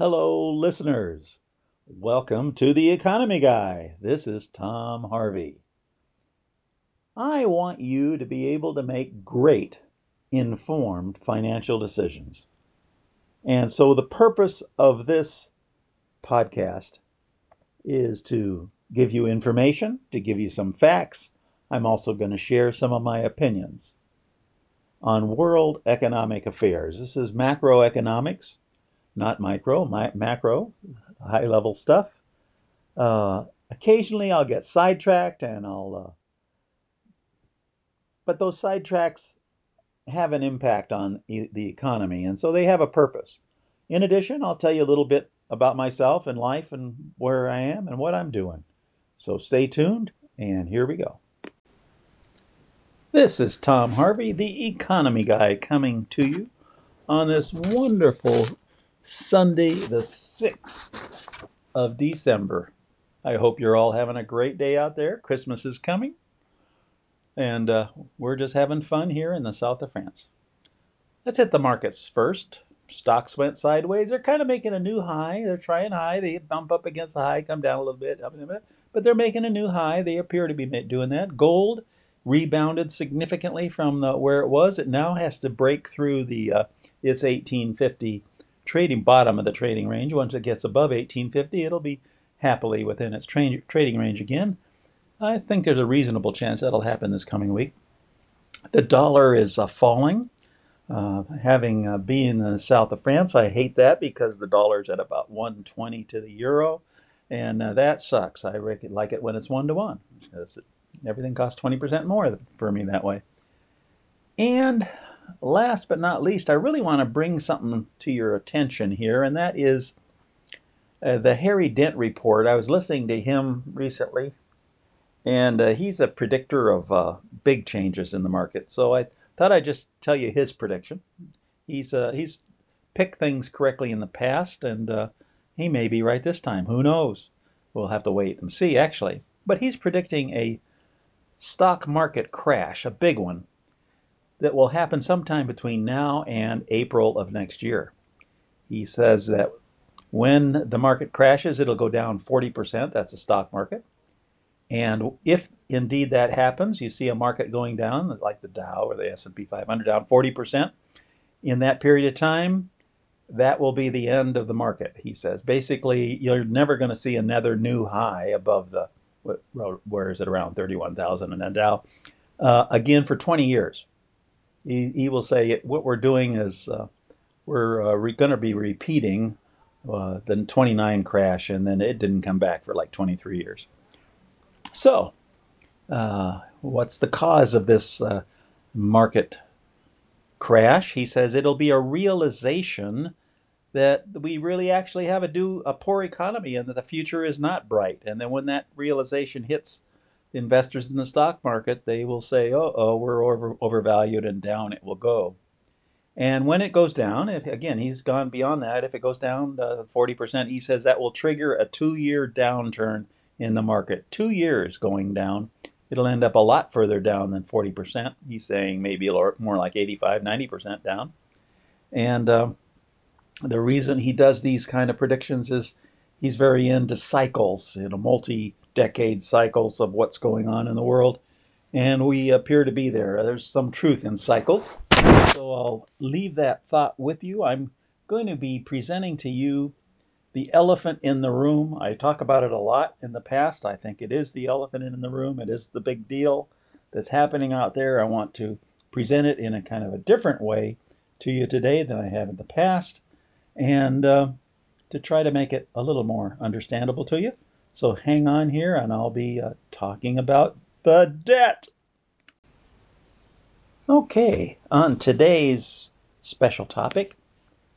Hello, listeners. Welcome to the Economy Guy. This is Tom Harvey. I want you to be able to make great, informed financial decisions. And so, the purpose of this podcast is to give you information, to give you some facts. I'm also going to share some of my opinions on world economic affairs. This is macroeconomics, not micro, my, macro, high level stuff. Uh, occasionally I'll get sidetracked and I'll, uh, but those sidetracks have an impact on e- the economy and so they have a purpose. In addition, I'll tell you a little bit about myself and life and where I am and what I'm doing. So stay tuned and here we go. This is Tom Harvey, the economy guy, coming to you on this wonderful Sunday, the 6th of December. I hope you're all having a great day out there. Christmas is coming, and uh, we're just having fun here in the south of France. Let's hit the markets first. Stocks went sideways. They're kind of making a new high. They're trying high. They bump up against the high, come down a little bit, but they're making a new high. They appear to be doing that. Gold rebounded significantly from the, where it was. It now has to break through the uh, its 1850 trading bottom of the trading range. Once it gets above 1850, it'll be happily within its tra- trading range again. I think there's a reasonable chance that'll happen this coming week. The dollar is uh, falling. Uh, having uh, been in the south of France, I hate that because the dollar's at about 120 to the euro, and uh, that sucks. I like it when it's one to one everything costs 20% more for me that way. And last but not least, I really want to bring something to your attention here, and that is uh, the Harry Dent report. I was listening to him recently, and uh, he's a predictor of uh, big changes in the market. So I thought I'd just tell you his prediction. He's uh, he's picked things correctly in the past, and uh, he may be right this time. Who knows? We'll have to wait and see, actually. But he's predicting a stock market crash, a big one, that will happen sometime between now and April of next year. He says that when the market crashes, it'll go down 40%. That's the stock market. And if indeed that happens, you see a market going down, like the Dow or the S&P 500 down 40% in that period of time, that will be the end of the market, he says. Basically, you're never going to see another new high above the where is it around 31,000 in Dow, uh, again for 20 years. He, he will say what we're doing is uh, we're uh, re- going to be repeating uh, the 29 crash, and then it didn't come back for like 23 years. So, uh, what's the cause of this uh, market crash? He says it'll be a realization that we really actually have a do a poor economy and that the future is not bright. And then when that realization hits investors in the stock market, they will say, "Oh, oh, we're over, overvalued and down it will go." And when it goes down, if, again, he's gone beyond that. If it goes down uh, 40%, he says that will trigger a two-year downturn in the market. Two years going down. It'll end up a lot further down than 40%. He's saying maybe more like 85, 90% down. And uh, the reason he does these kind of predictions is he's very into cycles, you know, multi-decade cycles of what's going on in the world, and we appear to be there. There's some truth in cycles, so I'll leave that thought with you. I'm going to be presenting to you the elephant in the room. I talk about it a lot in the past. I think it is the elephant in the room. It is the big deal that's happening out there. I want to present it in a kind of a different way to you today than I have in the past and uh, to try to make it a little more understandable to you. So hang on here, and I'll be uh, talking about the debt. Okay, on today's special topic,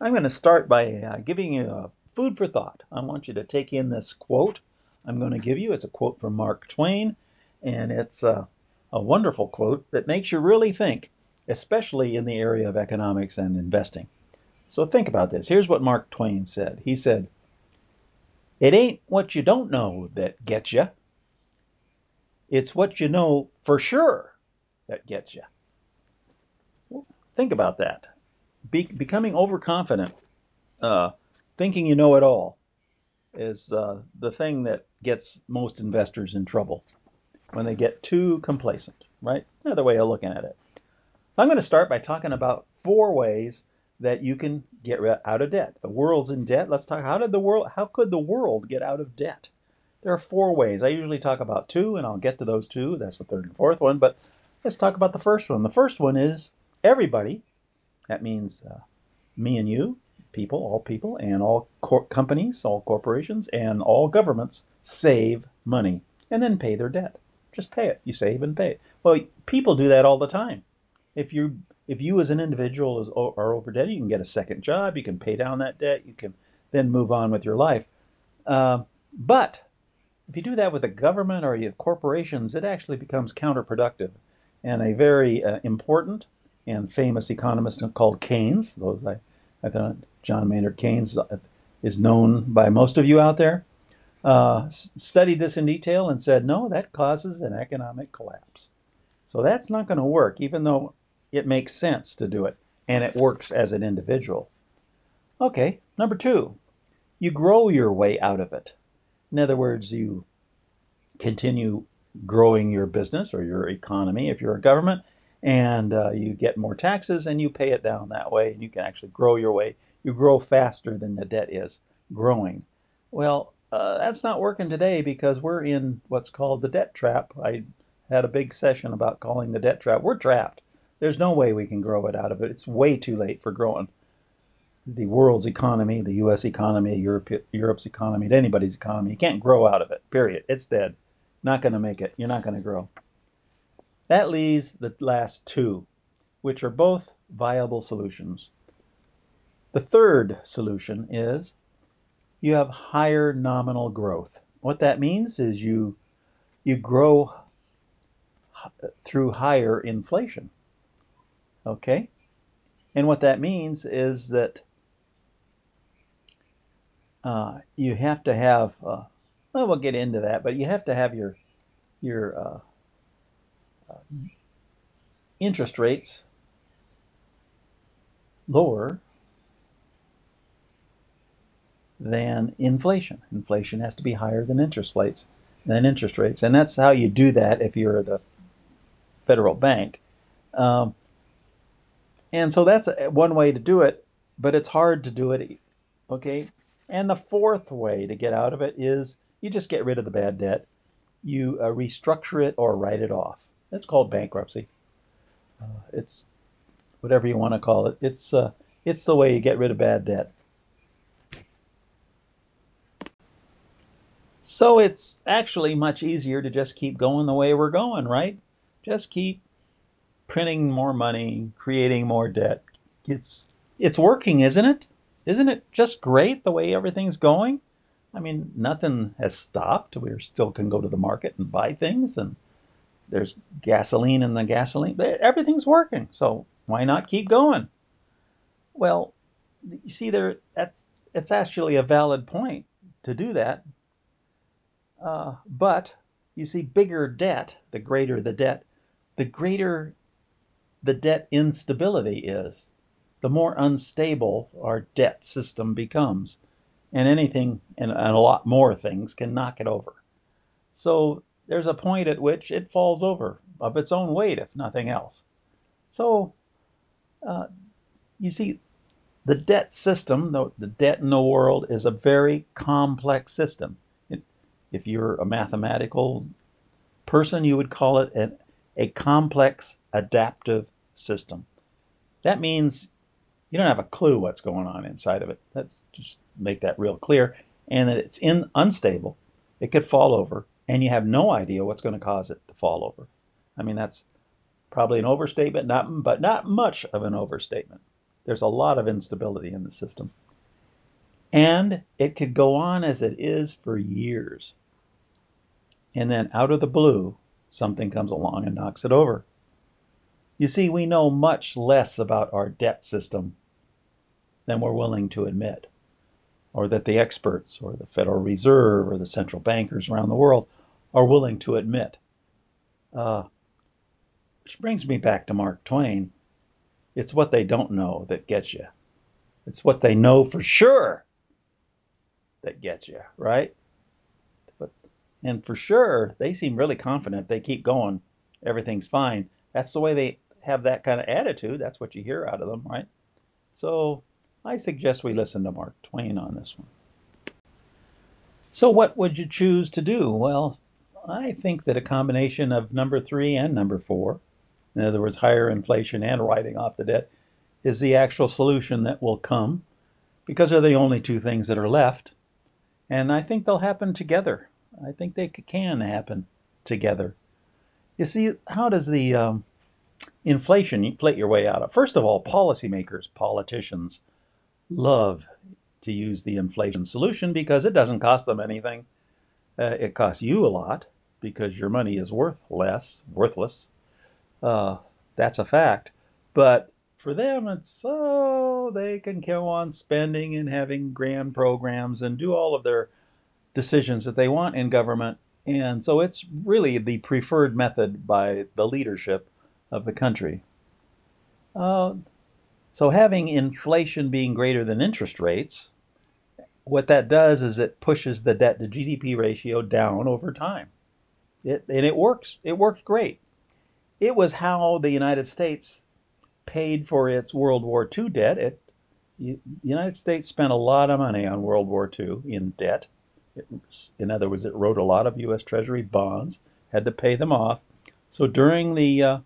I'm going to start by uh, giving you a food for thought. I want you to take in this quote I'm going to give you. It's a quote from Mark Twain, and it's a, a wonderful quote that makes you really think, especially in the area of economics and investing. So think about this. Here's what Mark Twain said. He said, It ain't what you don't know that gets you, it's what you know for sure that gets you. Well, think about that. Be- becoming overconfident uh, thinking you know it all is uh, the thing that gets most investors in trouble when they get too complacent, right? Another way of looking at it. I'm going to start by talking about four ways that you can get out of debt. The world's in debt. Let's talk how did the world how could the world get out of debt? There are four ways. I usually talk about two and I'll get to those two. That's the third and fourth one, but let's talk about the first one. The first one is everybody. That means uh, me and you, people, all people, and all cor- companies, all corporations, and all governments save money and then pay their debt. Just pay it. You save and pay. Well, people do that all the time. If you if you as an individual is, are over debt, you can get a second job. You can pay down that debt. You can then move on with your life. Uh, but if you do that with the government or your corporations, it actually becomes counterproductive. And a very uh, important and famous economist called Keynes, those I, I thought John Maynard Keynes is known by most of you out there, uh, studied this in detail and said, no, that causes an economic collapse. So that's not going to work, even though it makes sense to do it and it works as an individual. Okay, number two, you grow your way out of it. In other words, you continue growing your business or your economy if you're a government, and uh, you get more taxes and you pay it down that way, and you can actually grow your way. You grow faster than the debt is growing. Well, uh, that's not working today because we're in what's called the debt trap. I had a big session about calling the debt trap. We're trapped. There's no way we can grow it out of it. It's way too late for growing the world's economy, the U.S. economy, Europe, Europe's economy, anybody's economy. You can't grow out of it. Period. It's dead. Not going to make it. You're not going to grow. That leaves the last two, which are both viable solutions. The third solution is you have higher nominal growth. What that means is you you grow through higher inflation. Okay? And what that means is that uh, you have to have, uh, well, we'll get into that, but you have to have your, your uh, uh interest rates lower than inflation. Inflation has to be higher than interest rates, than interest rates, and that's how you do that if you're the federal bank. Um, and so that's one way to do it, but it's hard to do it. Okay, and the fourth way to get out of it is you just get rid of the bad debt, you uh, restructure it or write it off. It's called bankruptcy. Uh, it's whatever you want to call it. It's uh, it's the way you get rid of bad debt. So it's actually much easier to just keep going the way we're going, right? Just keep printing more money, creating more debt. It's it's working, isn't it? Isn't it just great the way everything's going? I mean, nothing has stopped. We still can go to the market and buy things, and there's gasoline in the gasoline. Everything's working, so why not keep going? Well, you see, there that's it's actually a valid point to do that uh, but you see, bigger debt, the greater the debt, the greater the debt instability is, the more unstable our debt system becomes. And anything and, a lot more things can knock it over. So there's a point at which it falls over of its own weight, if nothing else. So uh, you see, the debt system, the, the debt in the world, is a very complex system. If you're a mathematical person, you would call it an, a complex adaptive system. That means you don't have a clue what's going on inside of it. Let's just make that real clear. And that it's in unstable. It could fall over, and you have no idea what's going to cause it to fall over. I mean, that's probably an overstatement, not but not much of an overstatement. There's a lot of instability in the system. And it could go on as it is for years and then out of the blue, something comes along and knocks it over. You see, we know much less about our debt system than we're willing to admit, or that the experts, or the Federal Reserve, or the central bankers around the world are willing to admit. Uh, which brings me back to Mark Twain. It's what they don't know that gets you. It's what they know for sure that gets you, right? But and for sure, they seem really confident. They keep going, everything's fine. That's the way they have that kind of attitude. That's what you hear out of them, right? So I suggest we listen to Mark Twain on this one. So, what would you choose to do? Well, I think that a combination of number three and number four, in other words, higher inflation and writing off the debt, is the actual solution that will come because they're the only two things that are left. And I think they'll happen together. I think they can happen together. You see, how does the um, inflation you inflate your way out of? First of all, policymakers, politicians love to use the inflation solution because it doesn't cost them anything. Uh, it costs you a lot because your money is worth less, worthless. Uh, that's a fact. But for them, it's so they can go on spending and having grand programs and do all of their decisions that they want in government. And so it's really the preferred method by the leadership of the country. Uh, so having inflation being greater than interest rates, what that does is it pushes the debt to GDP ratio down over time. It, and it works. It works great. It was how the United States paid for its World War II debt. It, the United States spent a lot of money on World War II in debt. It, in other words, it wrote a lot of U.S. Treasury bonds, had to pay them off. So during the uh,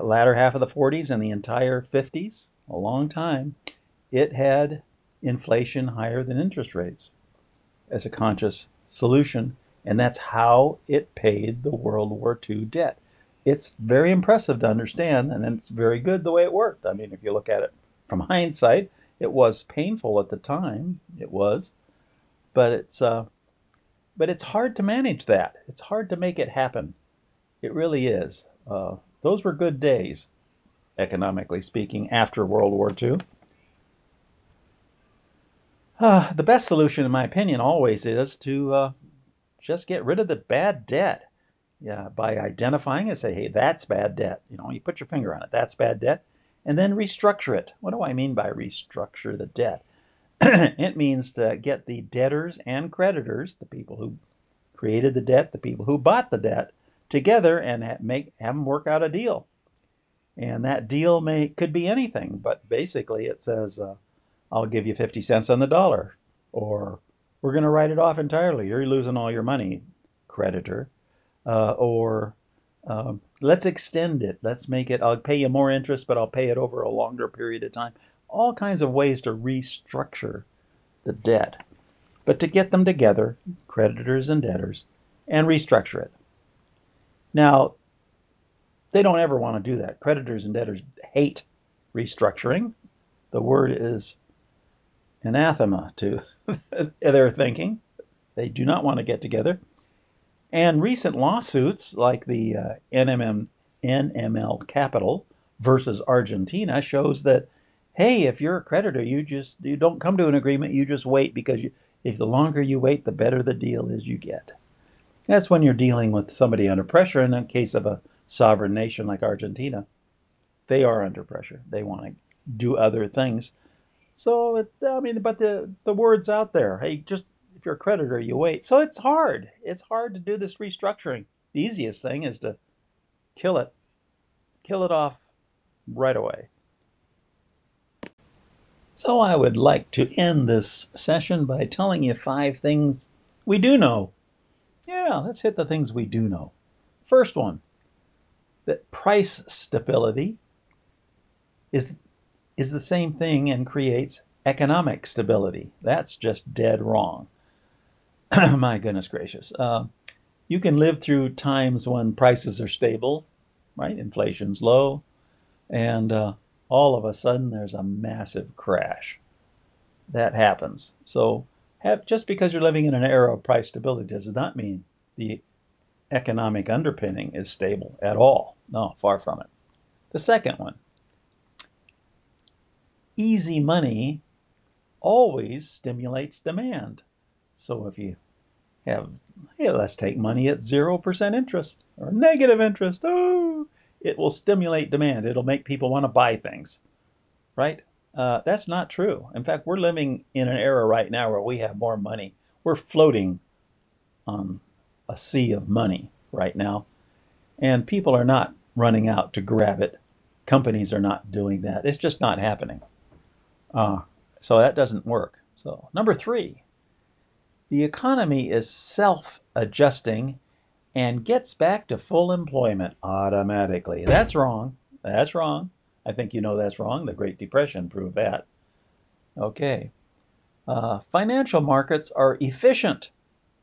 latter half of the 40s and the entire 50s, a long time, it had inflation higher than interest rates as a conscious solution. And that's how it paid the World War II debt. It's very impressive to understand, and it's very good the way it worked. I mean, if you look at it from hindsight, it was painful at the time. It was, but it's uh, but it's hard to manage that. It's hard to make it happen. It really is. Uh, those were good days, economically speaking, after World War II. Uh, the best solution, in my opinion, always is to uh, just get rid of the bad debt. Yeah, by identifying and say, hey, that's bad debt. You know, you put your finger on it. That's bad debt, and then restructure it. What do I mean by restructure the debt? it means to get the debtors and creditors, the people who created the debt, the people who bought the debt, together and ha- make have them work out a deal. And that deal may could be anything, but basically it says, uh, "I'll give you fifty cents on the dollar," or "We're going to write it off entirely. You're losing all your money, creditor," uh, or um, "Let's extend it. Let's make it. I'll pay you more interest, but I'll pay it over a longer period of time." All kinds of ways to restructure the debt, but to get them together, creditors and debtors, and restructure it. Now, they don't ever want to do that. Creditors and debtors hate restructuring. The word is anathema to their thinking. They do not want to get together. And recent lawsuits like the uh, NMM, NML Capital versus Argentina shows that hey, if you're a creditor, you just you don't come to an agreement, you just wait because you, if the longer you wait, the better the deal is you get. That's when you're dealing with somebody under pressure. In the case of a sovereign nation like Argentina, they are under pressure. They want to do other things. So, it, I mean, but the, the word's out there. Hey, just if you're a creditor, you wait. So it's hard. It's hard to do this restructuring. The easiest thing is to kill it, kill it off right away. So I would like to end this session by telling you five things we do know yeah, let's hit the things we do know. First one that price stability is, is the same thing and creates economic stability. That's just dead wrong. My goodness gracious. Uh, you can live through times when prices are stable, right? Inflation's low, and uh, all of a sudden there's a massive crash. That happens. So have, just because you're living in an era of price stability does not mean the economic underpinning is stable at all. No, far from it. The second one easy money always stimulates demand. So if you have, hey, let's take money at 0% interest or negative interest, oh, it will stimulate demand. It'll make people want to buy things, right? Uh, that's not true. In fact, we're living in an era right now where we have more money. We're floating on a sea of money right now, and people are not running out to grab it. Companies are not doing that. It's just not happening. Uh, so that doesn't work. So, number three, the economy is self adjusting and gets back to full employment automatically. That's wrong. That's wrong. I think you know that's wrong. The Great Depression proved that. Okay. Uh, financial markets are efficient.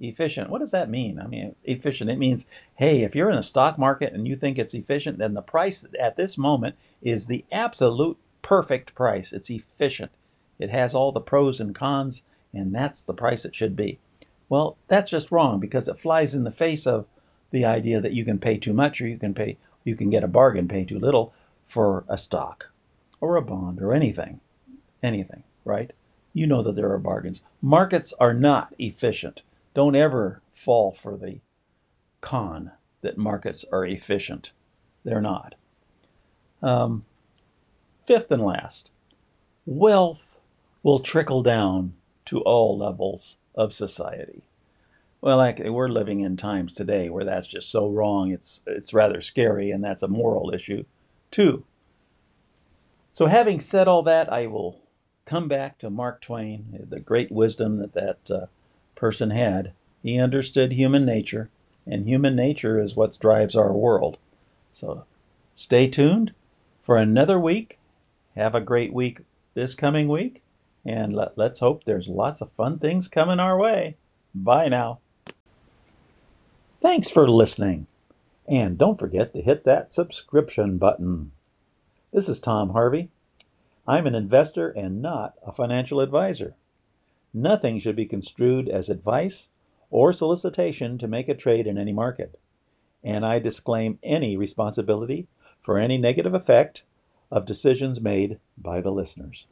Efficient. What does that mean? I mean, efficient. It means, hey, if you're in a stock market and you think it's efficient, then the price at this moment is the absolute perfect price. It's efficient. It has all the pros and cons, and that's the price it should be. Well, that's just wrong because it flies in the face of the idea that you can pay too much or you can pay you can get a bargain, pay too little for a stock or a bond or anything. Anything, right? You know that there are bargains. Markets are not efficient. Don't ever fall for the con that markets are efficient. They're not. Um, fifth and last, wealth will trickle down to all levels of society. Well, like we're living in times today where that's just so wrong. It's it's rather scary, and that's a moral issue, too. So, having said all that, I will come back to Mark Twain, the great wisdom that that uh, person had. He understood human nature, and human nature is what drives our world. So, stay tuned for another week. Have a great week this coming week, and let, let's hope there's lots of fun things coming our way. Bye now. Thanks for listening. And don't forget to hit that subscription button. This is Tom Harvey. I'm an investor and not a financial advisor. Nothing should be construed as advice or solicitation to make a trade in any market. And I disclaim any responsibility for any negative effect of decisions made by the listeners.